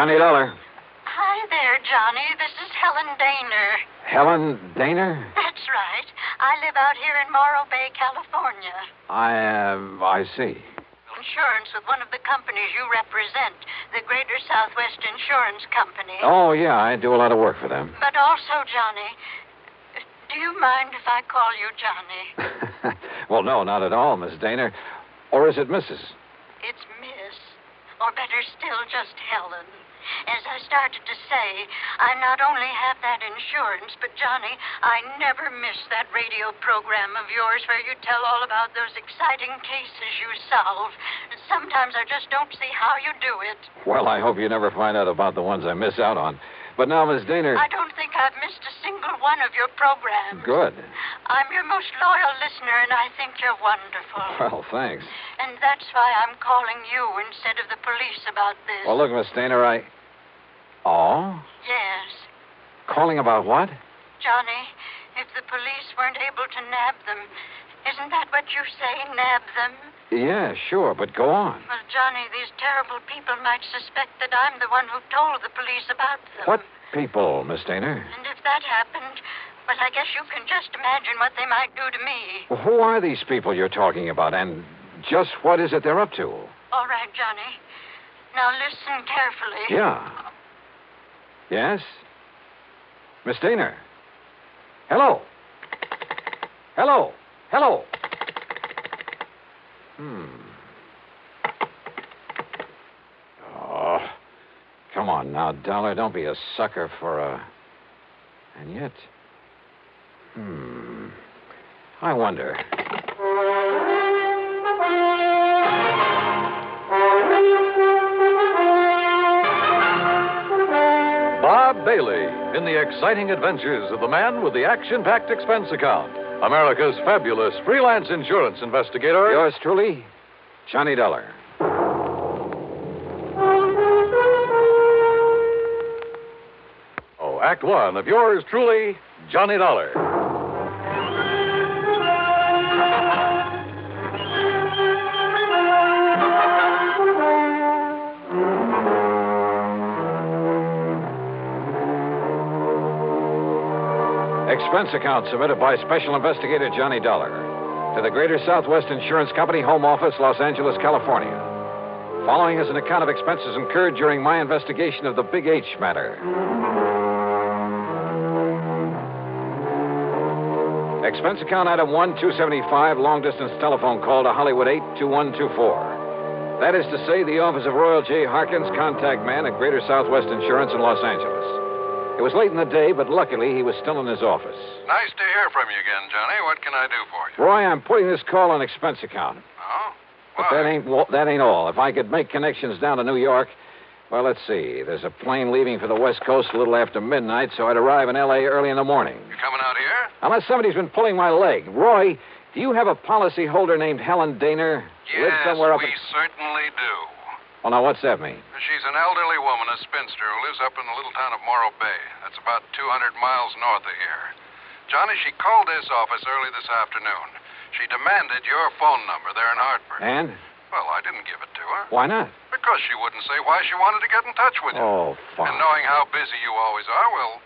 Johnny Dollar. Hi there, Johnny. This is Helen Daner. Helen Daner? That's right. I live out here in Morro Bay, California. I, uh, I see. Insurance with one of the companies you represent, the Greater Southwest Insurance Company. Oh, yeah, I do a lot of work for them. But also, Johnny, do you mind if I call you Johnny? well, no, not at all, Miss Daner. Or is it Mrs.? It's Miss. Or better still, just Helen. As I started to say, I not only have that insurance, but Johnny, I never miss that radio program of yours where you tell all about those exciting cases you solve. Sometimes I just don't see how you do it. Well, I hope you never find out about the ones I miss out on. But now, Miss Daner. I don't think I've missed a single one of your programs. Good. I'm your most loyal listener, and I think you're wonderful. Well, thanks. And that's why I'm calling you instead of the police about this. Well, look, Miss Daner, I. Oh? Yes. Calling about what? Johnny, if the police weren't able to nab them, isn't that what you say, nab them? Yeah, sure, but go on. Well, Johnny, these terrible people might suspect that I'm the one who told the police about them. What people, Miss Daner? And if that happened, well, I guess you can just imagine what they might do to me. Well, who are these people you're talking about, and just what is it they're up to? All right, Johnny. Now listen carefully. Yeah. Yes? Miss Daner. Hello. Hello. Hello. Hmm. Oh. Come on now, Dollar. Don't be a sucker for a. And yet. Hmm. I wonder. Bob Bailey in the exciting adventures of the man with the action packed expense account. America's fabulous freelance insurance investigator. Yours truly, Johnny Dollar. Oh, Act One of yours truly, Johnny Dollar. Expense account submitted by Special Investigator Johnny Dollar to the Greater Southwest Insurance Company, Home Office, Los Angeles, California. Following is an account of expenses incurred during my investigation of the Big H matter. Expense account item 1 275, long distance telephone call to Hollywood 82124. That is to say, the office of Royal J. Harkins, contact man at Greater Southwest Insurance in Los Angeles. It was late in the day, but luckily he was still in his office. Nice to hear from you again, Johnny. What can I do for you? Roy, I'm putting this call on expense account. Oh? But that ain't that ain't all. If I could make connections down to New York, well, let's see. There's a plane leaving for the West Coast a little after midnight, so I'd arrive in L.A. early in the morning. You're coming out here? Unless somebody's been pulling my leg. Roy, do you have a policy holder named Helen Daner? Yes, somewhere up we in... certainly do. Well, now, what's that mean? She's an elderly woman, a spinster, who lives up in the little town of Morro Bay. That's about 200 miles north of here. Johnny, she called this office early this afternoon. She demanded your phone number there in Hartford. And? Well, I didn't give it to her. Why not? Because she wouldn't say why she wanted to get in touch with you. Oh, fine. And knowing how busy you always are, well.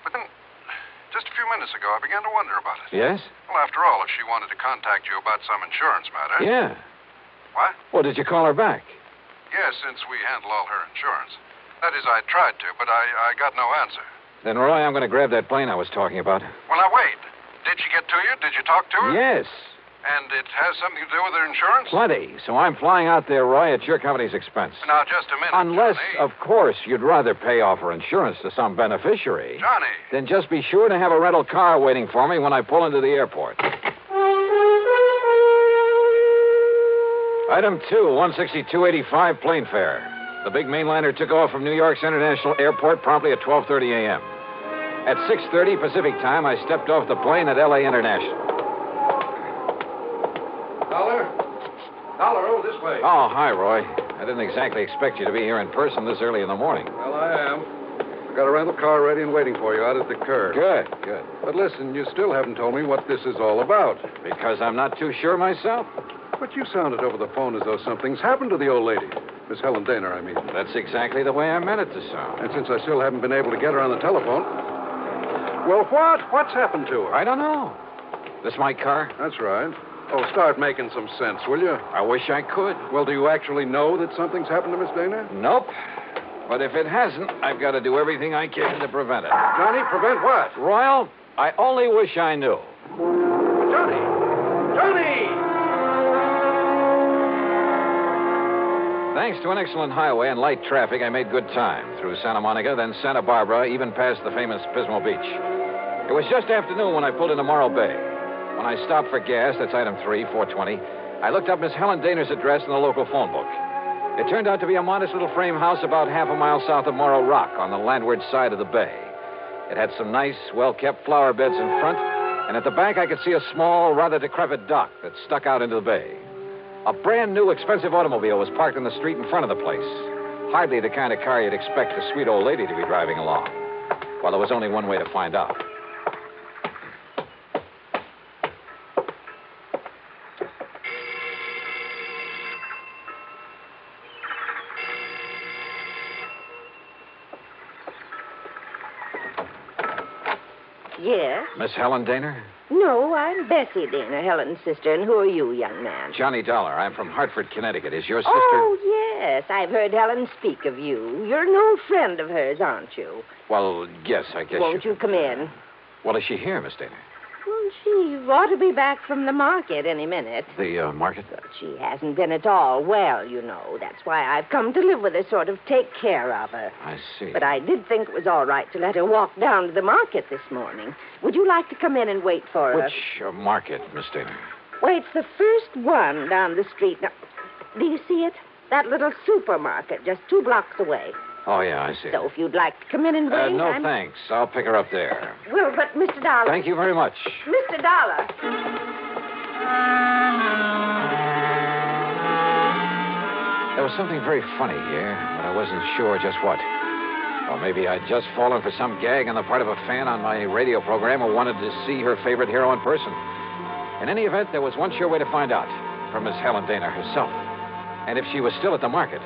But then, just a few minutes ago, I began to wonder about it. Yes? Well, after all, if she wanted to contact you about some insurance matter. Yeah. What? Well, did you call her back? Yes, since we handle all her insurance. That is, I tried to, but I, I got no answer. Then, Roy, I'm going to grab that plane I was talking about. Well, now, wait. Did she get to you? Did you talk to her? Yes. And it has something to do with her insurance? Plenty. So I'm flying out there, Roy, at your company's expense. Now, just a minute. Unless, Johnny. of course, you'd rather pay off her insurance to some beneficiary. Johnny. Then just be sure to have a rental car waiting for me when I pull into the airport. Item two, 16285 plane fare. The big mainliner took off from New York's International Airport promptly at 12:30 a.m. At 6:30 Pacific time, I stepped off the plane at LA International. Dollar? Dollar, oh, this way. Oh, hi, Roy. I didn't exactly expect you to be here in person this early in the morning. Well, I am. I got a rental car ready and waiting for you out at the curb. Good, good. But listen, you still haven't told me what this is all about. Because I'm not too sure myself. But you sounded over the phone as though something's happened to the old lady. Miss Helen Daner, I mean. That's exactly the way I meant it to sound. And since I still haven't been able to get her on the telephone. Well, what? What's happened to her? I don't know. This my car? That's right. Oh, start making some sense, will you? I wish I could. Well, do you actually know that something's happened to Miss Dana? Nope. But if it hasn't, I've got to do everything I can to prevent it. Johnny, prevent what? Royal, I only wish I knew. Johnny! Johnny! Thanks to an excellent highway and light traffic, I made good time through Santa Monica, then Santa Barbara, even past the famous Pismo Beach. It was just afternoon when I pulled into Morro Bay. When I stopped for gas, that's item three, 420, I looked up Miss Helen Daner's address in the local phone book. It turned out to be a modest little frame house about half a mile south of Morro Rock on the landward side of the bay. It had some nice, well kept flower beds in front, and at the back I could see a small, rather decrepit dock that stuck out into the bay. A brand new, expensive automobile was parked in the street in front of the place. Hardly the kind of car you'd expect the sweet old lady to be driving along. Well, there was only one way to find out. Yes? Miss Helen Daner? No, I'm Bessie Dana, Helen's sister. And who are you, young man? Johnny Dollar. I'm from Hartford, Connecticut. Is your sister? Oh, yes. I've heard Helen speak of you. You're an old friend of hers, aren't you? Well, yes, I guess. Won't you come in? Well, is she here, Miss Daner? She ought to be back from the market any minute. The uh, market? But she hasn't been at all well, you know. That's why I've come to live with her, sort of take care of her. I see. But I did think it was all right to let her walk down to the market this morning. Would you like to come in and wait for her? Which uh, market, Miss Daner? Well, it's the first one down the street. Now, do you see it? That little supermarket just two blocks away. Oh, yeah, I see. So if you'd like to come in and wait, Uh, no, I'm... thanks. I'll pick her up there. Well, but Mr. Dollar. Thank you very much. Mr. Dollar. There was something very funny here, but I wasn't sure just what. Or maybe I'd just fallen for some gag on the part of a fan on my radio program who wanted to see her favorite hero in person. In any event, there was one sure way to find out from Miss Helen Dana herself. And if she was still at the market.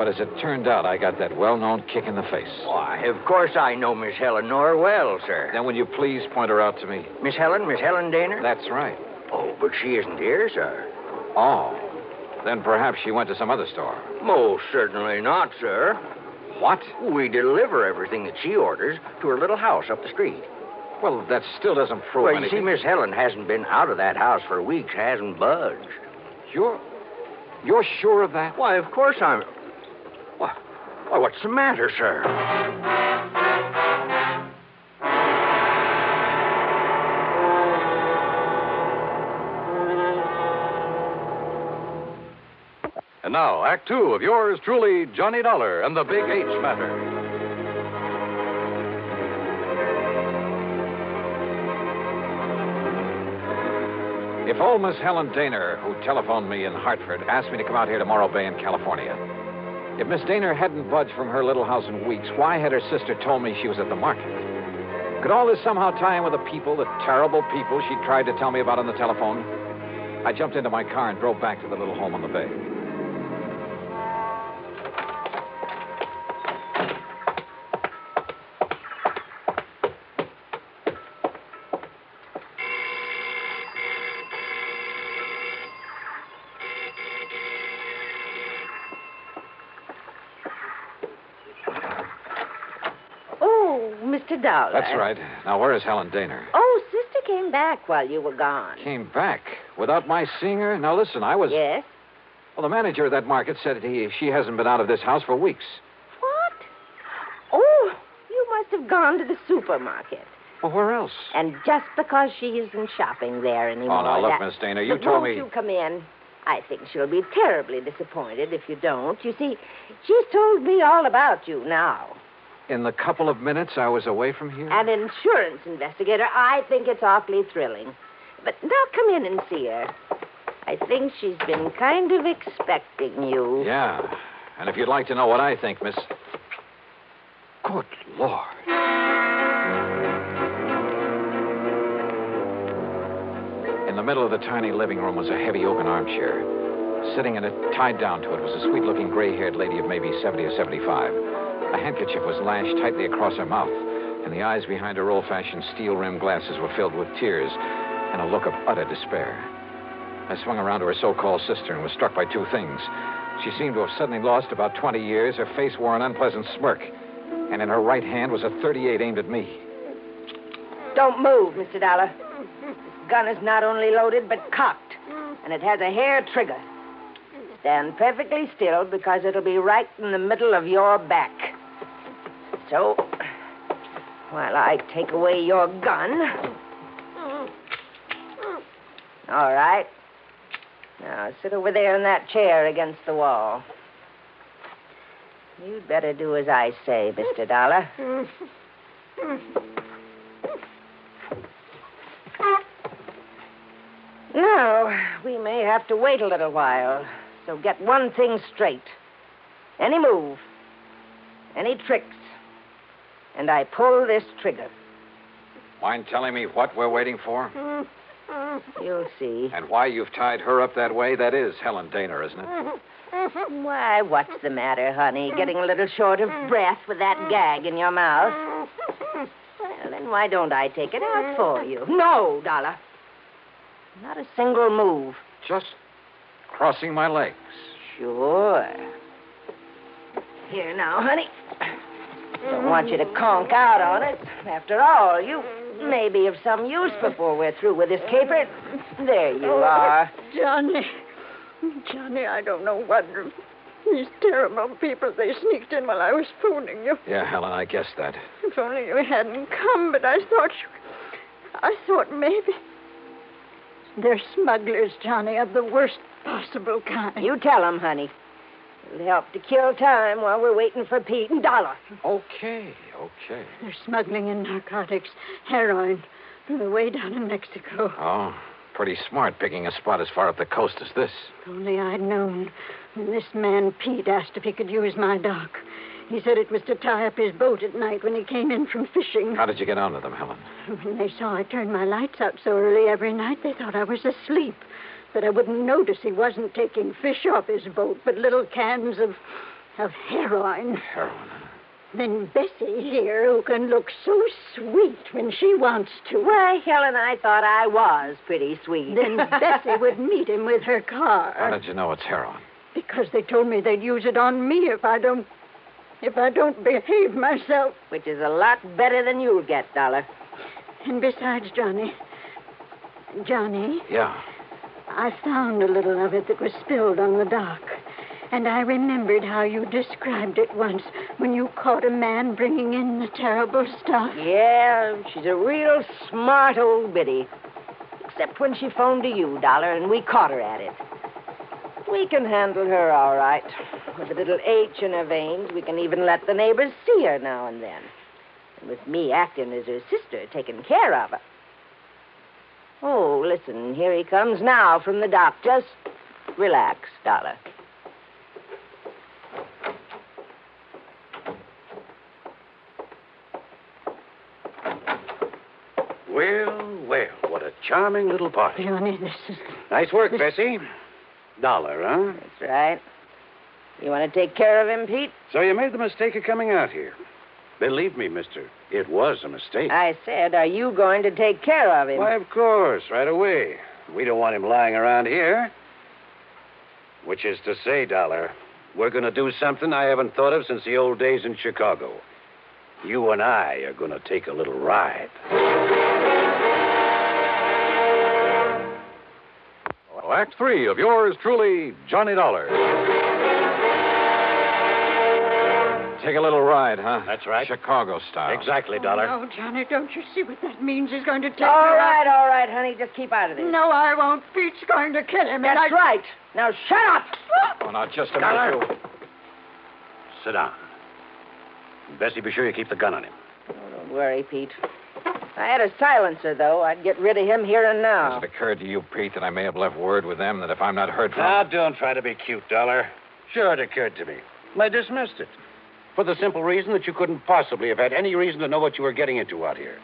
But as it turned out, I got that well known kick in the face. Why, of course I know Miss Helen Nor well, sir. Then will you please point her out to me? Miss Helen, Miss Helen Daner? That's right. Oh, but she isn't here, sir. Oh. Then perhaps she went to some other store. Most certainly not, sir. What? We deliver everything that she orders to her little house up the street. Well, that still doesn't prove well, you see, Miss Helen hasn't been out of that house for weeks, hasn't budged. You're. You're sure of that? Why, of course I'm. Why, what's the matter, sir? And now, Act Two of yours truly, Johnny Dollar and the Big H Matter. If old Miss Helen Daner, who telephoned me in Hartford, asked me to come out here to Morro Bay in California, if Miss Daner hadn't budged from her little house in weeks, why had her sister told me she was at the market? Could all this somehow tie in with the people, the terrible people she tried to tell me about on the telephone? I jumped into my car and drove back to the little home on the bay. Oh. That's right. Now, where is Helen Daner? Oh, sister came back while you were gone. Came back without my seeing her? Now, listen, I was. Yes? Well, the manager of that market said he, she hasn't been out of this house for weeks. What? Oh, you must have gone to the supermarket. Well, where else? And just because she isn't shopping there oh, anymore. Oh, now, look, that- Miss Dana, you But told won't me. you come in? I think she'll be terribly disappointed if you don't. You see, she's told me all about you now. In the couple of minutes I was away from here? An insurance investigator, I think it's awfully thrilling. But now come in and see her. I think she's been kind of expecting you. Yeah. And if you'd like to know what I think, Miss. Good Lord. In the middle of the tiny living room was a heavy oaken armchair. Sitting in it, tied down to it, was a sweet looking gray haired lady of maybe 70 or 75. A handkerchief was lashed tightly across her mouth, and the eyes behind her old fashioned steel rimmed glasses were filled with tears and a look of utter despair. I swung around to her so called sister and was struck by two things. She seemed to have suddenly lost about 20 years. Her face wore an unpleasant smirk, and in her right hand was a 38 aimed at me. Don't move, Mr. Dollar. This gun is not only loaded, but cocked, and it has a hair trigger. Stand perfectly still because it'll be right in the middle of your back. So, while I take away your gun. All right. Now, sit over there in that chair against the wall. You'd better do as I say, Mr. Dollar. Now, we may have to wait a little while. So get one thing straight. Any move, any tricks, and I pull this trigger. Mind telling me what we're waiting for? You'll see. And why you've tied her up that way? That is Helen Daner, isn't it? Why, what's the matter, honey? Getting a little short of breath with that gag in your mouth? Well, then why don't I take it out for you? No, Dollar. Not a single move. Just crossing my legs. Sure. Here now, honey. Don't want you to conk out on it. After all, you may be of some use before we're through with this caper. There you oh, are. Johnny. Johnny, I don't know what. These terrible people, they sneaked in while I was phoning you. Yeah, Helen, I guessed that. If only you hadn't come, but I thought you. I thought maybe. They're smugglers, Johnny, of the worst possible kind. You tell 'em, honey. It'll help to kill time while we're waiting for Pete and Dollar. Okay, okay. They're smuggling in narcotics, heroin, from the way down in Mexico. Oh, pretty smart picking a spot as far up the coast as this. If only I'd known when this man Pete asked if he could use my dock. He said it was to tie up his boat at night when he came in from fishing. How did you get on onto them, Helen? When they saw I turned my lights out so early every night, they thought I was asleep. That I wouldn't notice he wasn't taking fish off his boat, but little cans of of heroin. Heroin. Then Bessie here, who can look so sweet when she wants to. Why, Helen, I thought I was pretty sweet. Then Bessie would meet him with her car. How did you know it's heroin? Because they told me they'd use it on me if I don't if I don't behave myself. Which is a lot better than you'll get, Dollar. And besides, Johnny. Johnny, Yeah. I found a little of it that was spilled on the dock. And I remembered how you described it once when you caught a man bringing in the terrible stuff. Yeah, she's a real smart old biddy. Except when she phoned to you, Dollar, and we caught her at it. We can handle her all right. With a little H in her veins, we can even let the neighbors see her now and then. And with me acting as her sister, taking care of her. Oh, listen, here he comes now from the dock. Just relax, Dollar. Well, well, what a charming little party. Johnny, this is. Nice work, Bessie. Dollar, huh? That's right. You want to take care of him, Pete? So you made the mistake of coming out here. Believe me, mister, it was a mistake. I said, are you going to take care of him? Why, of course, right away. We don't want him lying around here. Which is to say, Dollar, we're going to do something I haven't thought of since the old days in Chicago. You and I are going to take a little ride. Well, Act three of yours truly, Johnny Dollar. Take a little ride, huh? That's right. Chicago style. Exactly, Dollar. Oh, no, Johnny, don't you see what that means? He's going to take All right, all right, honey. Just keep out of this. No, I won't. Pete's going to kill him. and That's I... right. Now shut up. Oh, now, just a Dollar. minute. you- Sit down. Bessie, be sure you keep the gun on him. Oh, don't worry, Pete. If I had a silencer, though, I'd get rid of him here and now. Has it occurred to you, Pete, that I may have left word with them that if I'm not heard from. Now, don't try to be cute, Dollar. Sure, it occurred to me. I dismissed it. For the simple reason that you couldn't possibly have had any reason to know what you were getting into out here.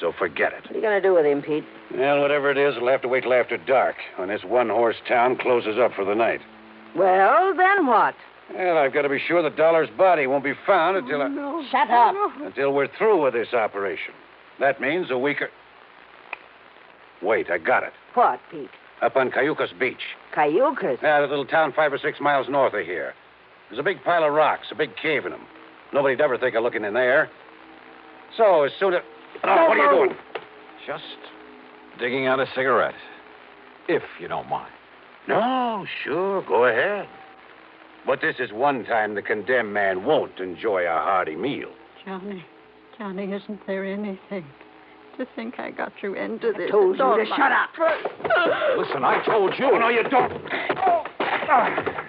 So forget it. What are you going to do with him, Pete? Well, whatever it is, we'll have to wait till after dark when this one horse town closes up for the night. Well, then what? Well, I've got to be sure the Dollar's body won't be found oh, until I, Shut up. Oh, until we're through with this operation. That means a week or. Wait, I got it. What, Pete? Up on Cayucos Beach. Cayucos? Yeah, that little town five or six miles north of here. There's a big pile of rocks, a big cave in them. Nobody'd ever think of looking in there. So, as soon as. Oh, what are you doing? Just digging out a cigarette. If you don't mind. No, sure, go ahead. But this is one time the condemned man won't enjoy a hearty meal. Johnny, Johnny, isn't there anything? To think I got you into this. told It's you to my- shut up. Listen, I told you. Oh, no, you don't. Oh, ah.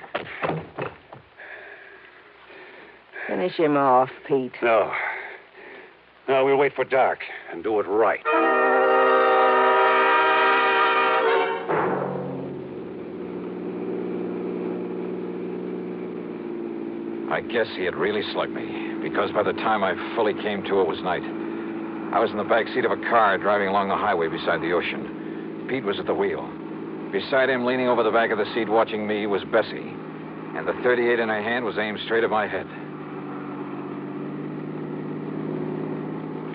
Finish him off, Pete. No. No, we'll wait for dark and do it right. I guess he had really slugged me, because by the time I fully came to, it was night. I was in the back seat of a car driving along the highway beside the ocean. Pete was at the wheel. Beside him, leaning over the back of the seat watching me, was Bessie. And the 38 in her hand was aimed straight at my head.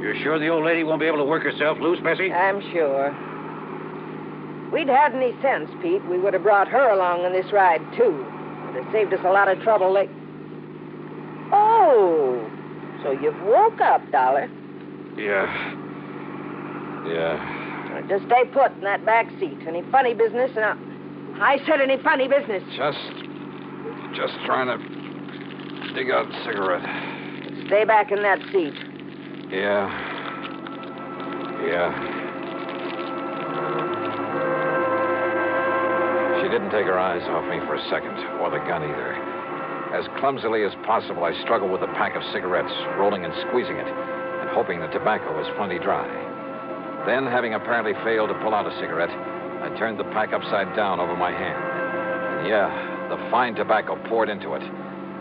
You're sure the old lady won't be able to work herself loose, Bessie? I'm sure. We'd had any sense, Pete, we would have brought her along on this ride, too. It Would have saved us a lot of trouble. Like... Oh, so you've woke up, Dollar. Yeah. Yeah. Now, Just stay put in that back seat. Any funny business? Now, I said any funny business. Just. Just trying to dig out a cigarette. Stay back in that seat. Yeah. Yeah. She didn't take her eyes off me for a second, or the gun either. As clumsily as possible, I struggled with the pack of cigarettes, rolling and squeezing it, and hoping the tobacco was plenty dry. Then, having apparently failed to pull out a cigarette, I turned the pack upside down over my hand. And yeah, the fine tobacco poured into it.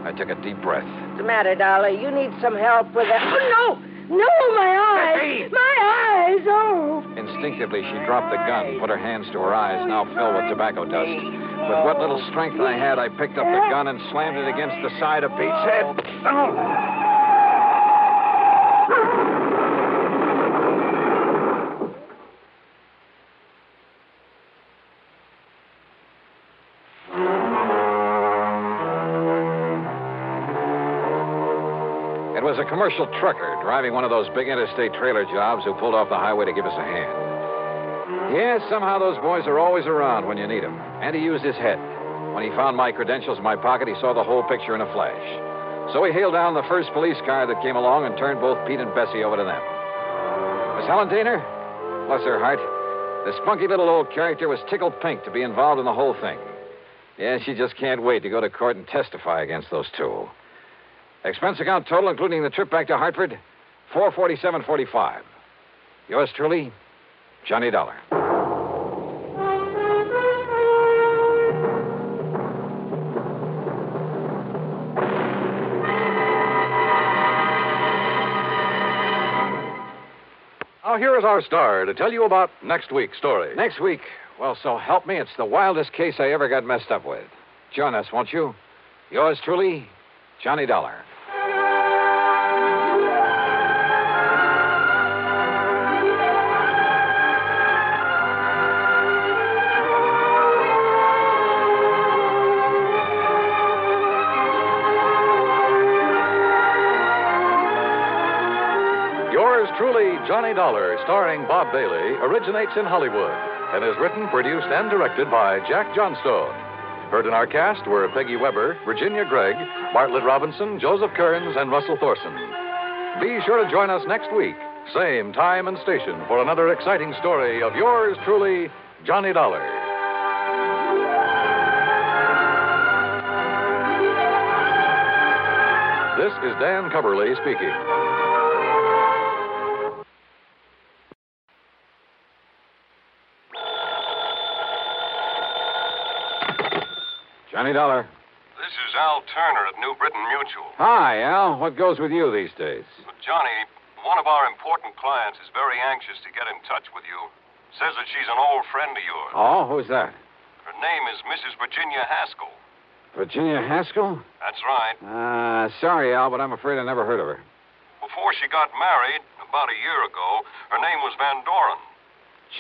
I took a deep breath. What's the matter, Dollar? You need some help with that. Oh, no! No, my eyes! My eyes! Oh! Instinctively, she dropped the gun, put her hands to her eyes, oh, now filled with tobacco dust. With what little strength I had, I picked up the gun and slammed it against the side of Pete's head. It commercial trucker driving one of those big interstate trailer jobs who pulled off the highway to give us a hand. Yes, somehow those boys are always around when you need them. And he used his head. When he found my credentials in my pocket, he saw the whole picture in a flash. So he hailed down the first police car that came along and turned both Pete and Bessie over to them. Miss Helen Daner, bless her heart, this spunky little old character was tickled pink to be involved in the whole thing. Yeah, she just can't wait to go to court and testify against those two. Expense account total, including the trip back to Hartford, four forty-seven forty-five. Yours truly, Johnny Dollar. Now, here is our star to tell you about next week's story. Next week, well, so help me, it's the wildest case I ever got messed up with. Join us, won't you? Yours truly, Johnny Dollar. Johnny Dollar, starring Bob Bailey, originates in Hollywood and is written, produced, and directed by Jack Johnstone. Heard in our cast were Peggy Webber, Virginia Gregg, Bartlett Robinson, Joseph Kearns, and Russell Thorson. Be sure to join us next week, same time and station, for another exciting story of yours truly, Johnny Dollar. This is Dan Cubberly speaking. This is Al Turner at New Britain Mutual. Hi, Al. What goes with you these days? Johnny, One of our important clients is very anxious to get in touch with you. Says that she's an old friend of yours. Oh, who's that? Her name is Mrs. Virginia Haskell. Virginia Haskell? That's right. Uh, sorry, Al, but I'm afraid I never heard of her. Before she got married, about a year ago, her name was Van Doren.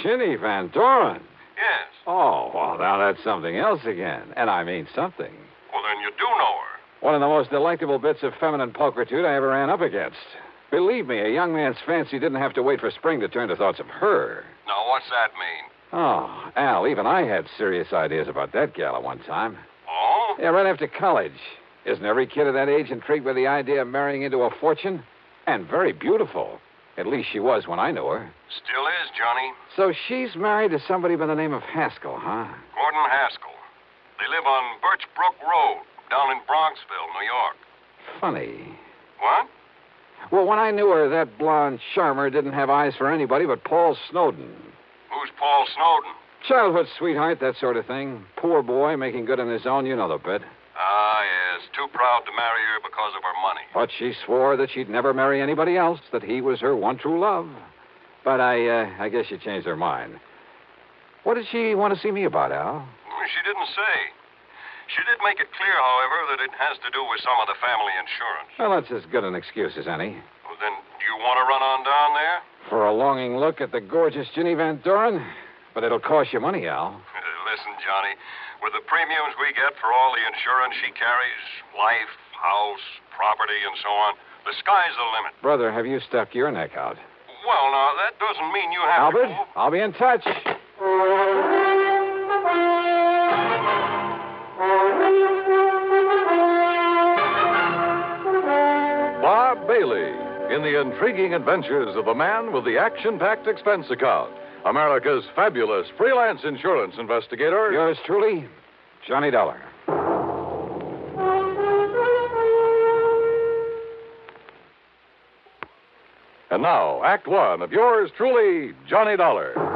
Ginny Van Doren. Yes. Oh, well, now that's something else again. And I mean something. Well, then you do know her. One of the most delectable bits of feminine pulchritude I ever ran up against. Believe me, a young man's fancy didn't have to wait for spring to turn to thoughts of her. Now, what's that mean? Oh, Al, even I had serious ideas about that gal at one time. Oh? Yeah, right after college. Isn't every kid of that age intrigued by the idea of marrying into a fortune? And very beautiful. At least she was when I knew her. Still is, Johnny. So she's married to somebody by the name of Haskell, huh? Gordon Haskell. They live on Birchbrook Road, down in Bronxville, New York. Funny. What? Well, when I knew her, that blonde charmer didn't have eyes for anybody but Paul Snowden. Who's Paul Snowden? Childhood sweetheart, that sort of thing. Poor boy, making good on his own, you know the bit. Ah, yes. Too proud to marry her because of her money. But she swore that she'd never marry anybody else, that he was her one true love. But I, uh, I guess she changed her mind. What did she want to see me about, Al? She didn't say. She did make it clear, however, that it has to do with some of the family insurance. Well, that's as good an excuse as any. Well, then, do you want to run on down there? For a longing look at the gorgeous Ginny Van Doren? But it'll cost you money, Al. Listen, Johnny, with the premiums we get for all the insurance she carries life, house, property, and so on the sky's the limit. Brother, have you stuck your neck out? Well, now, that doesn't mean you have Albert, to. I'll be in touch. Bob Bailey in the intriguing adventures of the man with the action packed expense account. America's fabulous freelance insurance investigator. Yours truly, Johnny Dollar. And now, Act One of yours truly, Johnny Dollar.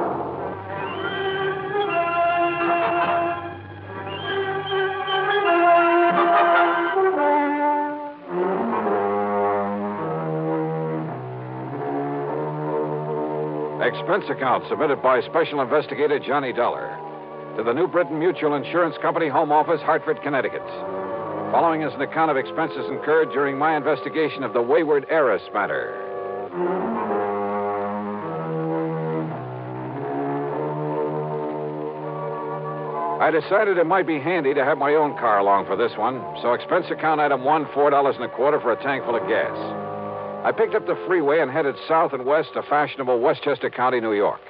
Expense account submitted by Special Investigator Johnny Dollar to the New Britain Mutual Insurance Company Home Office, Hartford, Connecticut. Following is an account of expenses incurred during my investigation of the wayward heiress matter. I decided it might be handy to have my own car along for this one, so expense account item one, four dollars and a quarter for a tank full of gas. I picked up the freeway and headed south and west to fashionable Westchester County, New York.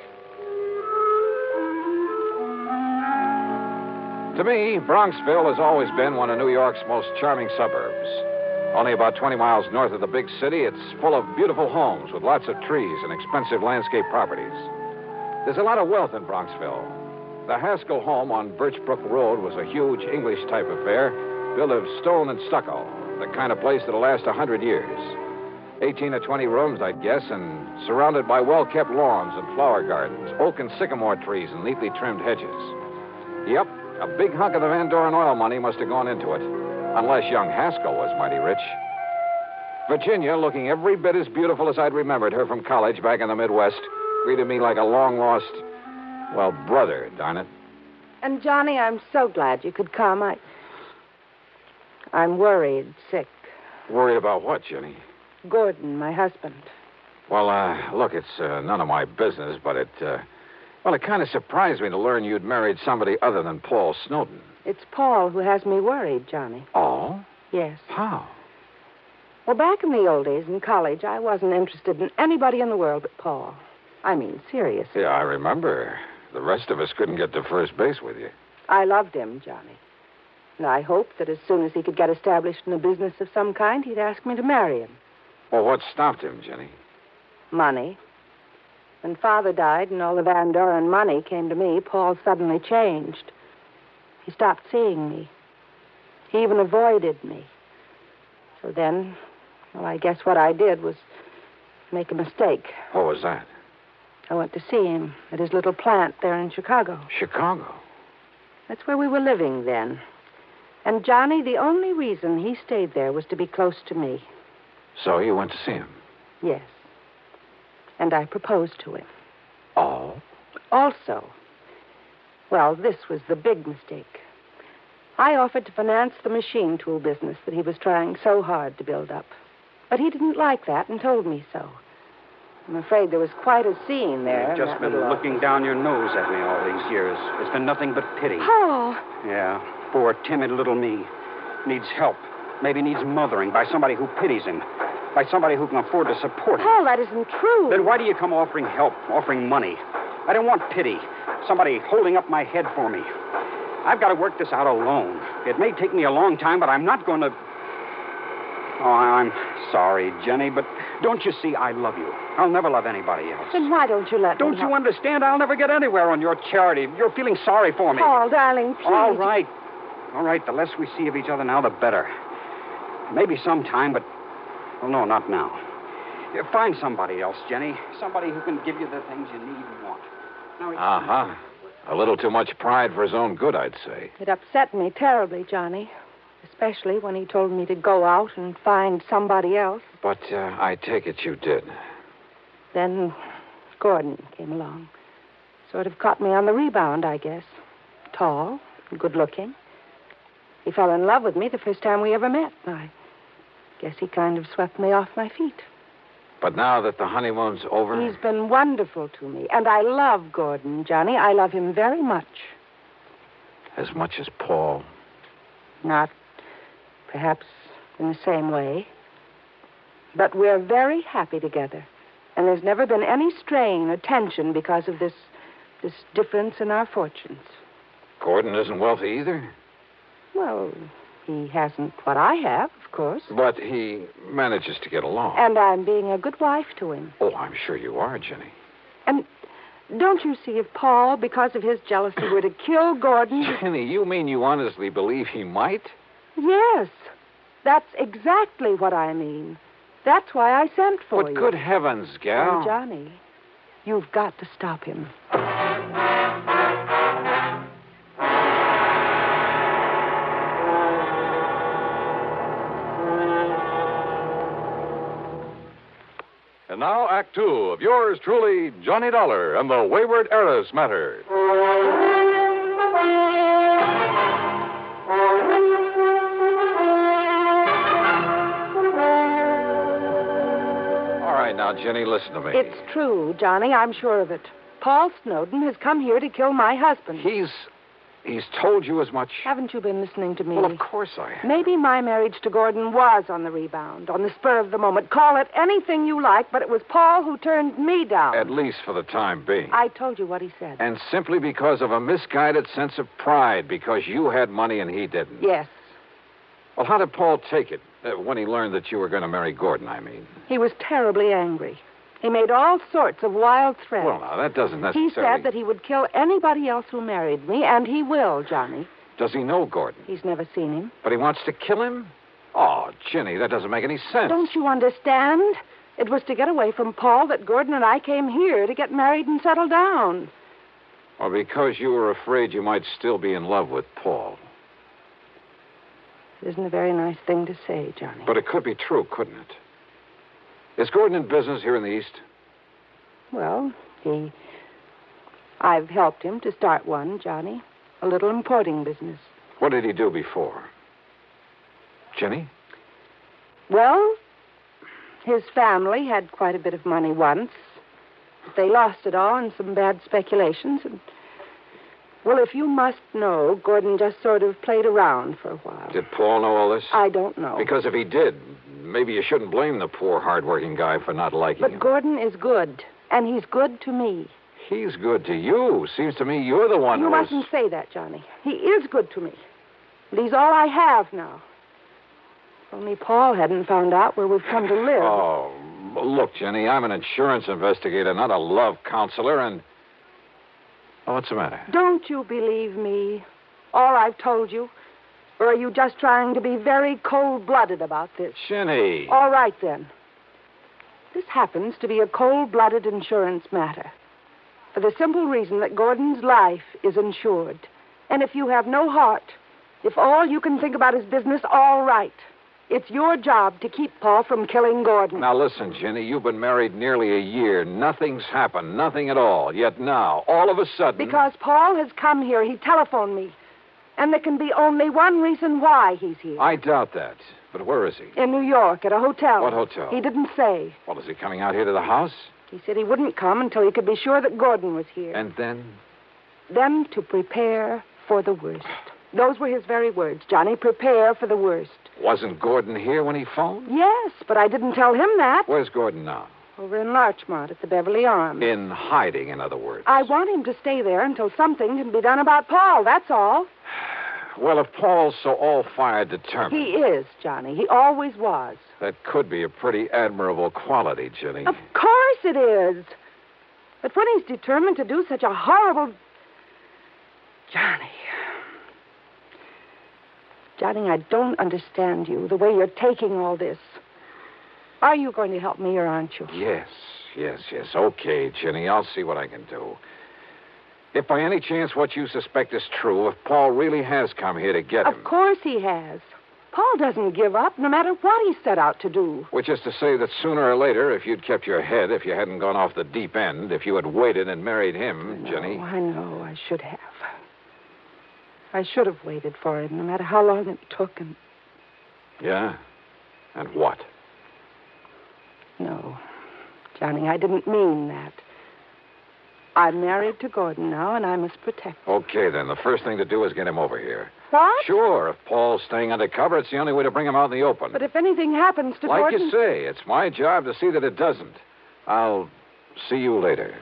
To me, Bronxville has always been one of New York's most charming suburbs. Only about 20 miles north of the big city, it's full of beautiful homes with lots of trees and expensive landscape properties. There's a lot of wealth in Bronxville. The Haskell home on Birchbrook Road was a huge English type affair, built of stone and stucco, the kind of place that'll last a hundred years. 18 or 20 rooms, I'd guess, and surrounded by well kept lawns and flower gardens, oak and sycamore trees, and neatly trimmed hedges. Yep, a big hunk of the Van Doren oil money must have gone into it, unless young Haskell was mighty rich. Virginia, looking every bit as beautiful as I'd remembered her from college back in the Midwest, greeted me like a long lost, well, brother, darn it. And Johnny, I'm so glad you could come. I. I'm worried, sick. Worried about what, Jenny? Gordon, my husband. Well, uh, look, it's uh, none of my business, but it, uh, well, it kind of surprised me to learn you'd married somebody other than Paul Snowden. It's Paul who has me worried, Johnny. Oh? Yes. How? Well, back in the old days in college, I wasn't interested in anybody in the world but Paul. I mean, seriously. Yeah, I remember. The rest of us couldn't get to first base with you. I loved him, Johnny. And I hoped that as soon as he could get established in a business of some kind, he'd ask me to marry him. Well, what stopped him, Jenny? Money. When Father died and all the Van Doren money came to me, Paul suddenly changed. He stopped seeing me. He even avoided me. So then, well, I guess what I did was make a mistake. What was that? I went to see him at his little plant there in Chicago. Chicago. That's where we were living then. And Johnny, the only reason he stayed there was to be close to me. So you went to see him. Yes. And I proposed to him. Oh? Also, well, this was the big mistake. I offered to finance the machine tool business that he was trying so hard to build up. But he didn't like that and told me so. I'm afraid there was quite a scene there. You've just been looking office. down your nose at me all these years. It's been nothing but pity. Paul! Yeah, poor timid little me. Needs help. Maybe needs mothering by somebody who pities him. By somebody who can afford to support him. Paul, that isn't true. Then why do you come offering help, offering money? I don't want pity. Somebody holding up my head for me. I've got to work this out alone. It may take me a long time, but I'm not going to. Oh, I'm sorry, Jenny, but don't you see I love you? I'll never love anybody else. Then why don't you let me Don't you help? understand? I'll never get anywhere on your charity. You're feeling sorry for me. Paul, darling, please. All right. All right, the less we see of each other now, the better. Maybe sometime, but. Well, no, not now. Yeah, Find somebody else, Jenny. Somebody who can give you the things you need and want. Now, Uh huh. A little too much pride for his own good, I'd say. It upset me terribly, Johnny. Especially when he told me to go out and find somebody else. But uh, I take it you did. Then Gordon came along. Sort of caught me on the rebound, I guess. Tall, good looking. He fell in love with me the first time we ever met. I guess he kind of swept me off my feet. But now that the honeymoon's over. He's been wonderful to me. And I love Gordon, Johnny. I love him very much. As much as Paul. Not perhaps in the same way. But we're very happy together. And there's never been any strain or tension because of this this difference in our fortunes. Gordon isn't wealthy either. Well, he hasn't what I have, of course. But he manages to get along. And I'm being a good wife to him. Oh, I'm sure you are, Jenny. And don't you see if Paul, because of his jealousy, were to kill Gordon? Jenny, you mean you honestly believe he might? Yes. That's exactly what I mean. That's why I sent for But you. good heavens, gal. Oh, Johnny, you've got to stop him. And now, Act Two of yours truly, Johnny Dollar and the Wayward Heiress Matter. All right, now, Jenny, listen to me. It's true, Johnny. I'm sure of it. Paul Snowden has come here to kill my husband. He's. He's told you as much. Haven't you been listening to me? Well, of course I have. Maybe my marriage to Gordon was on the rebound, on the spur of the moment. Call it anything you like, but it was Paul who turned me down. At least for the time being. I told you what he said. And simply because of a misguided sense of pride, because you had money and he didn't. Yes. Well, how did Paul take it uh, when he learned that you were going to marry Gordon, I mean? He was terribly angry. He made all sorts of wild threats. Well, now, that doesn't necessarily. he said that he would kill anybody else who married me, and he will, Johnny. Does he know Gordon? He's never seen him. But he wants to kill him? Oh, Jenny, that doesn't make any sense. Don't you understand? It was to get away from Paul that Gordon and I came here to get married and settle down. Or because you were afraid you might still be in love with Paul. It isn't a very nice thing to say, Johnny. But it could be true, couldn't it? Is Gordon in business here in the East? Well, he. I've helped him to start one, Johnny. A little importing business. What did he do before? Jenny? Well, his family had quite a bit of money once. But they lost it all in some bad speculations. And, well, if you must know, Gordon just sort of played around for a while. Did Paul know all this? I don't know. Because if he did, maybe you shouldn't blame the poor, hard-working guy for not liking But him. Gordon is good, and he's good to me. He's good to you. Seems to me you're the one you who was- mustn't say that, Johnny. He is good to me. And he's all I have now. If only Paul hadn't found out where we've come to live. Oh, look, Jenny, I'm an insurance investigator, not a love counselor, and. Oh, what's the matter? Don't you believe me? All I've told you? Or are you just trying to be very cold blooded about this? Jenny. All right, then. This happens to be a cold blooded insurance matter. For the simple reason that Gordon's life is insured. And if you have no heart, if all you can think about is business, all right. It's your job to keep Paul from killing Gordon. Now listen, Ginny, you've been married nearly a year. Nothing's happened, nothing at all. Yet now, all of a sudden. Because Paul has come here. He telephoned me. And there can be only one reason why he's here. I doubt that. But where is he? In New York, at a hotel. What hotel? He didn't say. Well, is he coming out here to the house? He said he wouldn't come until he could be sure that Gordon was here. And then? Then to prepare for the worst. Those were his very words, Johnny. Prepare for the worst. Wasn't Gordon here when he phoned? Yes, but I didn't tell him that. Where's Gordon now? Over in Larchmont at the Beverly Arms. In hiding, in other words. I want him to stay there until something can be done about Paul, that's all. Well, if Paul's so all fired determined. He is, Johnny. He always was. That could be a pretty admirable quality, Ginny. Of course it is. But when he's determined to do such a horrible. Johnny. Johnny, I don't understand you, the way you're taking all this. Are you going to help me or aren't you? Yes, yes, yes. Okay, Ginny. I'll see what I can do. If by any chance what you suspect is true, if Paul really has come here to get him. Of course he has. Paul doesn't give up, no matter what he set out to do. Which is to say that sooner or later, if you'd kept your head, if you hadn't gone off the deep end, if you had waited and married him, Jenny. Oh, I know. I should have. I should have waited for him, no matter how long it took. And Yeah? And what? No, Johnny, I didn't mean that. I'm married to Gordon now, and I must protect. him. Okay, then. The first thing to do is get him over here. What? Sure, if Paul's staying undercover, it's the only way to bring him out in the open. But if anything happens to like Gordon, you say, it's my job to see that it doesn't. I'll see you later.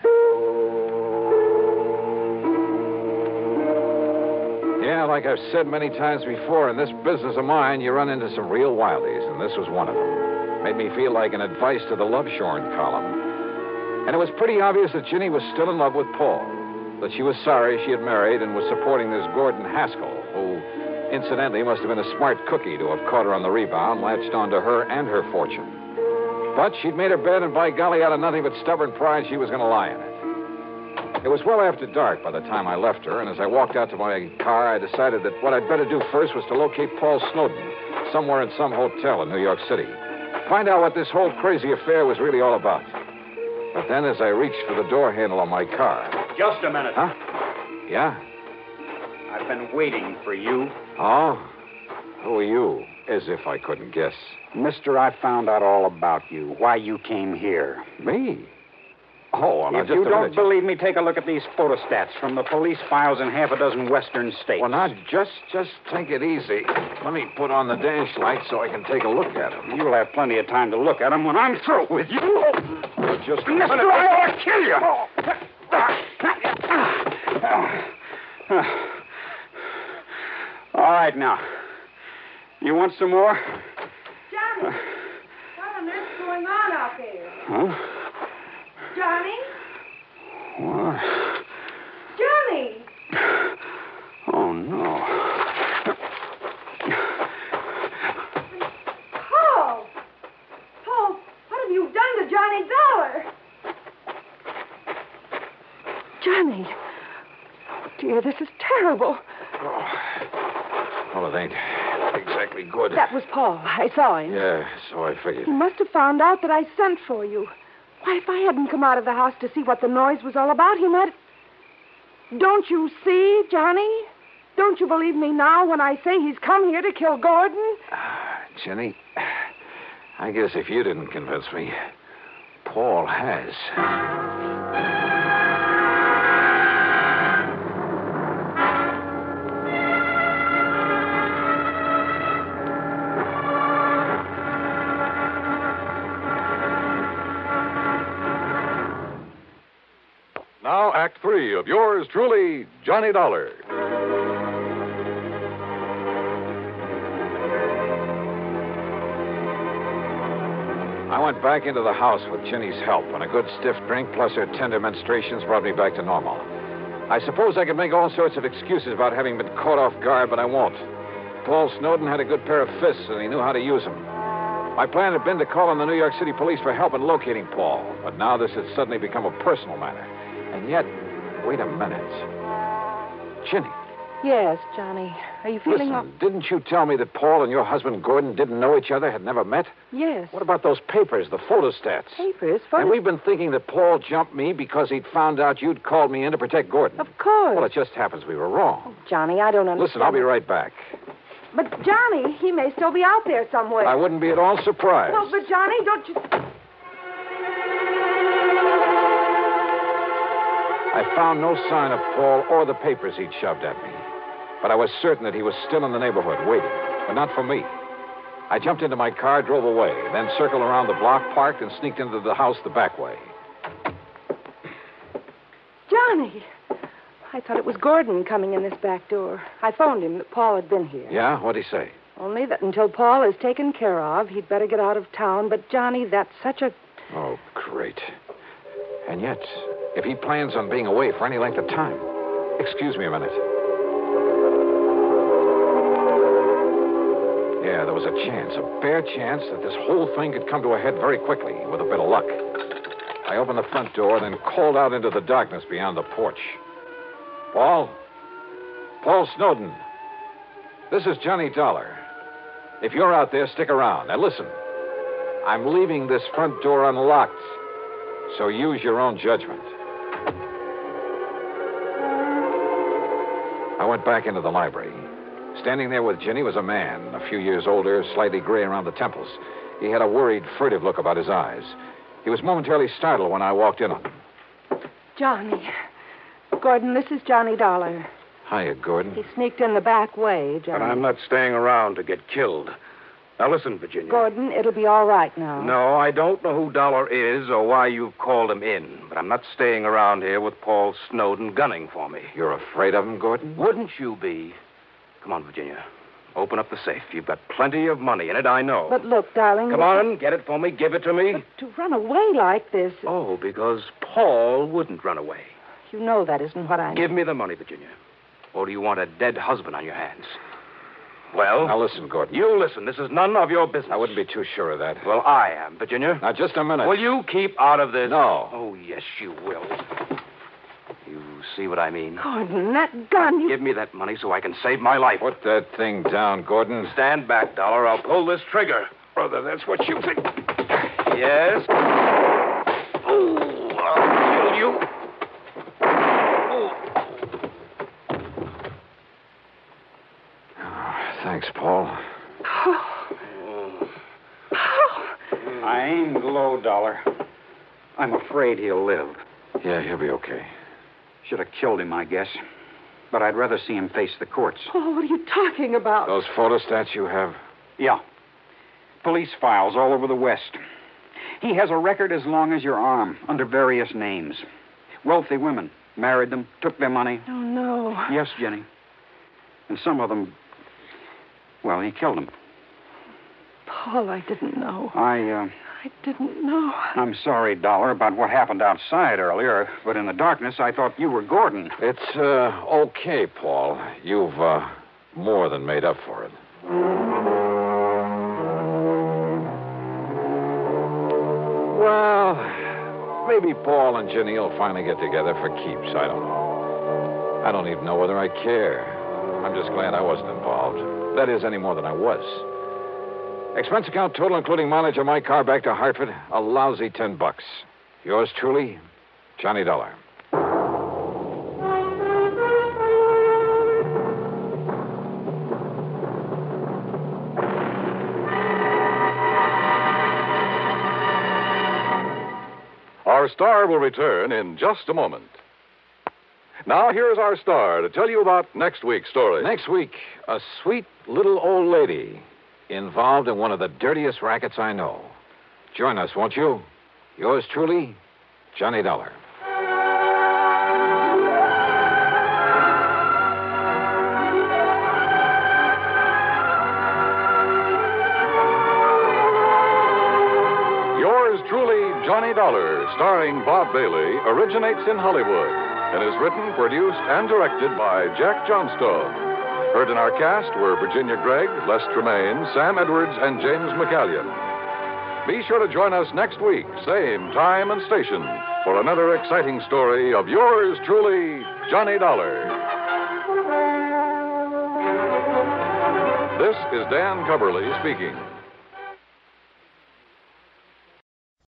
Yeah, like I've said many times before, in this business of mine, you run into some real wildies, and this was one of them. Made me feel like an advice to the love shorn column. And it was pretty obvious that Ginny was still in love with Paul, that she was sorry she had married and was supporting this Gordon Haskell, who, incidentally, must have been a smart cookie to have caught her on the rebound, latched onto her and her fortune. But she'd made her bed, and by golly, out of nothing but stubborn pride, she was going to lie in it. It was well after dark by the time I left her, and as I walked out to my car, I decided that what I'd better do first was to locate Paul Snowden somewhere in some hotel in New York City. Find out what this whole crazy affair was really all about. But then, as I reached for the door handle on my car. Just a minute. Huh? Yeah? I've been waiting for you. Oh? Who are you? As if I couldn't guess. Mister, I found out all about you, why you came here. Me? Oh, well, now, if just you a don't minute. believe me, take a look at these photostats from the police files in half a dozen western states. Well, now, just just take it easy. Let me put on the dash light so I can take a look at them. You'll have plenty of time to look at them when I'm through with you. Well, just a Mister, minute. I ought to kill you. All right, now. You want some more? Johnny, what on earth's going on out there? Huh? Johnny, What? Johnny. Oh, no. Paul! Paul, what have you done to Johnny Dollar? Johnny. Oh, dear, this is terrible. Oh. Well, it ain't exactly good. That was Paul. I saw him. Yeah, so I figured. He must have found out that I sent for you. Why, if I hadn't come out of the house to see what the noise was all about, he might. Don't you see, Johnny? Don't you believe me now when I say he's come here to kill Gordon? Ah, Jenny, I guess if you didn't convince me, Paul has. Three of yours truly, Johnny Dollar. I went back into the house with Ginny's help, and a good stiff drink plus her tender menstruations brought me back to normal. I suppose I could make all sorts of excuses about having been caught off guard, but I won't. Paul Snowden had a good pair of fists, and he knew how to use them. My plan had been to call on the New York City police for help in locating Paul, but now this had suddenly become a personal matter. And yet, wait a minute. Ginny, Yes, Johnny. Are you feeling Listen, didn't you tell me that Paul and your husband Gordon didn't know each other, had never met? Yes. What about those papers, the photostats? Papers? And we've been thinking that Paul jumped me because he'd found out you'd called me in to protect Gordon. Of course. Well, it just happens we were wrong. Oh, Johnny, I don't understand. Listen, I'll be right back. But Johnny, he may still be out there somewhere. I wouldn't be at all surprised. Well, but Johnny, don't you? I found no sign of Paul or the papers he'd shoved at me. But I was certain that he was still in the neighborhood, waiting. But not for me. I jumped into my car, drove away, then circled around the block, parked, and sneaked into the house the back way. Johnny. I thought it was Gordon coming in this back door. I phoned him that Paul had been here. Yeah? What'd he say? Only that until Paul is taken care of, he'd better get out of town. But, Johnny, that's such a. Oh, great. And yet, if he plans on being away for any length of time. Excuse me a minute. Yeah, there was a chance, a bare chance, that this whole thing could come to a head very quickly with a bit of luck. I opened the front door, and then called out into the darkness beyond the porch. Paul? Paul Snowden. This is Johnny Dollar. If you're out there, stick around. Now listen. I'm leaving this front door unlocked, so use your own judgment. I went back into the library. Standing there with Ginny was a man, a few years older, slightly gray around the temples. He had a worried, furtive look about his eyes. He was momentarily startled when I walked in on him. Johnny. Gordon, this is Johnny Dollar. Hiya, Gordon. He sneaked in the back way, Johnny. But I'm not staying around to get killed. Now listen, Virginia. Gordon, it'll be all right now. No, I don't know who Dollar is or why you've called him in, but I'm not staying around here with Paul Snowden gunning for me. You're afraid of him, Gordon? Wouldn't you be? Come on, Virginia. Open up the safe. You've got plenty of money in it, I know. But look, darling. Come this- on, get it for me. Give it to me. To run away like this. Oh, because Paul wouldn't run away. You know that isn't what I Give me the money, Virginia. Or do you want a dead husband on your hands? Well, Now listen, Gordon. you listen. This is none of your business. I wouldn't be too sure of that. Well, I am, Virginia. Now, just a minute. Will you keep out of this? No. Oh, yes, you will. You see what I mean? Gordon, that gun. You... Give me that money so I can save my life. Put that thing down, Gordon. Stand back, Dollar. I'll pull this trigger. Brother, that's what you think. Yes? Oh, I'll kill you. Oh. Thanks, Paul. I aimed low, Dollar. I'm afraid he'll live. Yeah, he'll be okay. Should have killed him, I guess. But I'd rather see him face the courts. Oh, what are you talking about? Those photostats you have? Yeah. Police files all over the West. He has a record as long as your arm, under various names. Wealthy women. Married them, took their money. Oh, no. Yes, Jenny. And some of them. Well, he killed them. Paul, I didn't know. I, uh, I didn't know. I'm sorry, Dollar, about what happened outside earlier, but in the darkness, I thought you were Gordon. It's, uh, okay, Paul. You've, uh, more than made up for it. Well, maybe Paul and Ginny will finally get together for keeps. I don't know. I don't even know whether I care. I'm just glad I wasn't involved. That is, any more than I was. Expense account total, including mileage on my car back to Hartford, a lousy ten bucks. Yours truly, Johnny Dollar. Our star will return in just a moment. Now, here's our star to tell you about next week's story. Next week, a sweet little old lady involved in one of the dirtiest rackets I know. Join us, won't you? Yours truly, Johnny Dollar. Yours truly, Johnny Dollar, starring Bob Bailey, originates in Hollywood and is written, produced, and directed by Jack Johnstone. Heard in our cast were Virginia Gregg, Les Tremayne, Sam Edwards, and James McCallion. Be sure to join us next week, same time and station, for another exciting story of yours truly, Johnny Dollar. This is Dan Cubberly speaking.